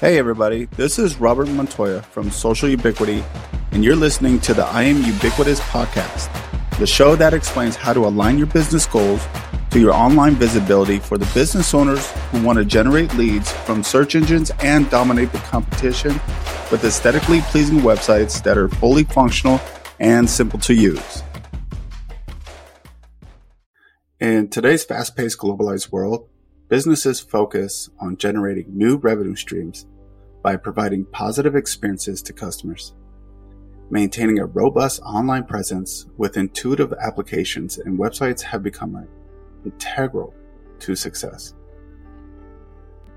Hey, everybody, this is Robert Montoya from Social Ubiquity, and you're listening to the I Am Ubiquitous podcast, the show that explains how to align your business goals to your online visibility for the business owners who want to generate leads from search engines and dominate the competition with aesthetically pleasing websites that are fully functional and simple to use. In today's fast paced globalized world, businesses focus on generating new revenue streams by providing positive experiences to customers. Maintaining a robust online presence with intuitive applications and websites have become integral to success.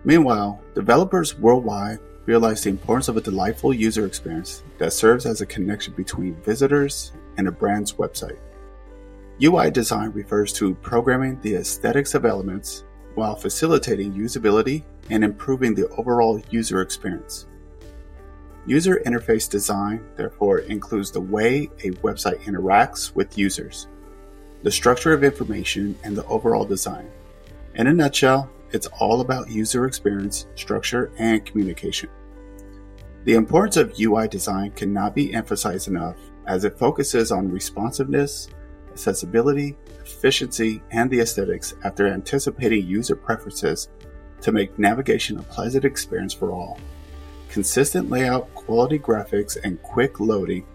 Meanwhile, developers worldwide realize the importance of a delightful user experience that serves as a connection between visitors and a brand's website. UI design refers to programming the aesthetics of elements while facilitating usability and improving the overall user experience. User interface design, therefore, includes the way a website interacts with users, the structure of information, and the overall design. In a nutshell, it's all about user experience, structure, and communication. The importance of UI design cannot be emphasized enough as it focuses on responsiveness, accessibility, efficiency, and the aesthetics after anticipating user preferences to make navigation a pleasant experience for all. Consistent layout, quality graphics, and quick loading,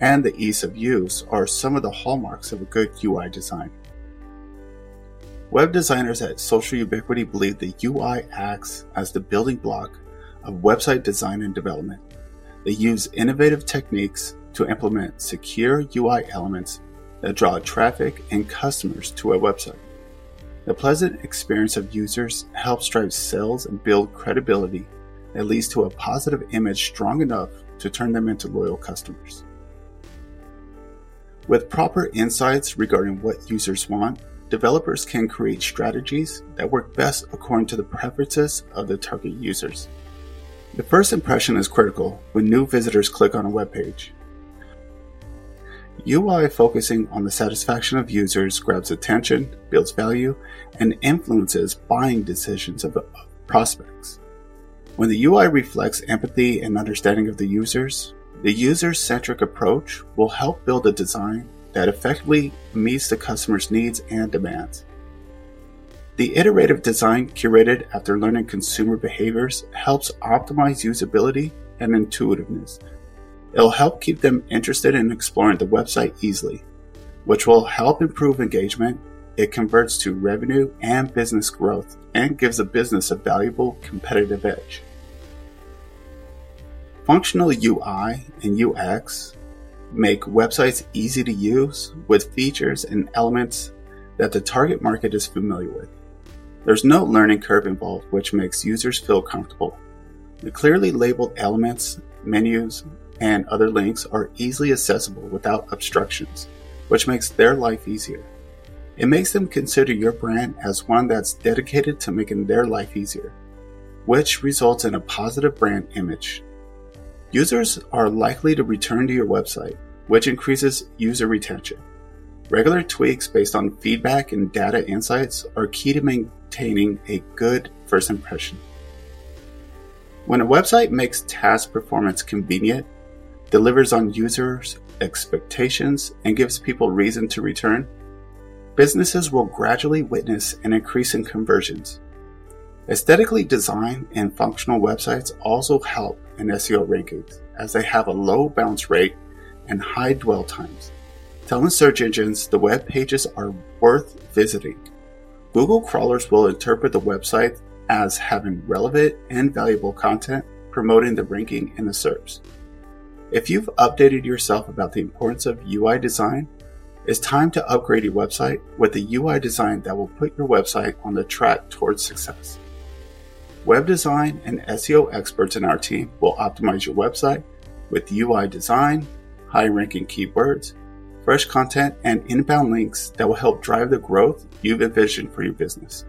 and the ease of use are some of the hallmarks of a good UI design. Web designers at Social Ubiquity believe the UI acts as the building block of website design and development. They use innovative techniques to implement secure UI elements that draw traffic and customers to a website. The pleasant experience of users helps drive sales and build credibility that leads to a positive image strong enough to turn them into loyal customers. With proper insights regarding what users want, developers can create strategies that work best according to the preferences of the target users. The first impression is critical when new visitors click on a web page. UI focusing on the satisfaction of users grabs attention, builds value, and influences buying decisions of prospects. When the UI reflects empathy and understanding of the users, the user centric approach will help build a design that effectively meets the customer's needs and demands. The iterative design curated after learning consumer behaviors helps optimize usability and intuitiveness It'll help keep them interested in exploring the website easily, which will help improve engagement. It converts to revenue and business growth and gives a business a valuable competitive edge. Functional UI and UX make websites easy to use with features and elements that the target market is familiar with. There's no learning curve involved, which makes users feel comfortable. The clearly labeled elements, menus, and other links are easily accessible without obstructions, which makes their life easier. It makes them consider your brand as one that's dedicated to making their life easier, which results in a positive brand image. Users are likely to return to your website, which increases user retention. Regular tweaks based on feedback and data insights are key to maintaining a good first impression. When a website makes task performance convenient delivers on users' expectations, and gives people reason to return, businesses will gradually witness an increase in conversions. Aesthetically designed and functional websites also help in SEO rankings as they have a low bounce rate and high dwell times, telling search engines the web pages are worth visiting. Google crawlers will interpret the website as having relevant and valuable content, promoting the ranking in the SERPs. If you've updated yourself about the importance of UI design, it's time to upgrade your website with a UI design that will put your website on the track towards success. Web design and SEO experts in our team will optimize your website with UI design, high ranking keywords, fresh content, and inbound links that will help drive the growth you've envisioned for your business.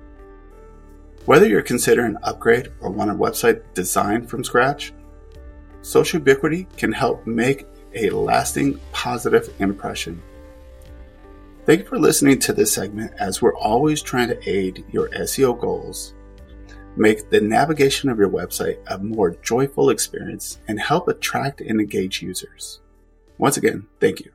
Whether you're considering an upgrade or want a website designed from scratch, Social ubiquity can help make a lasting positive impression. Thank you for listening to this segment as we're always trying to aid your SEO goals. make the navigation of your website a more joyful experience, and help attract and engage users. Once again, thank you.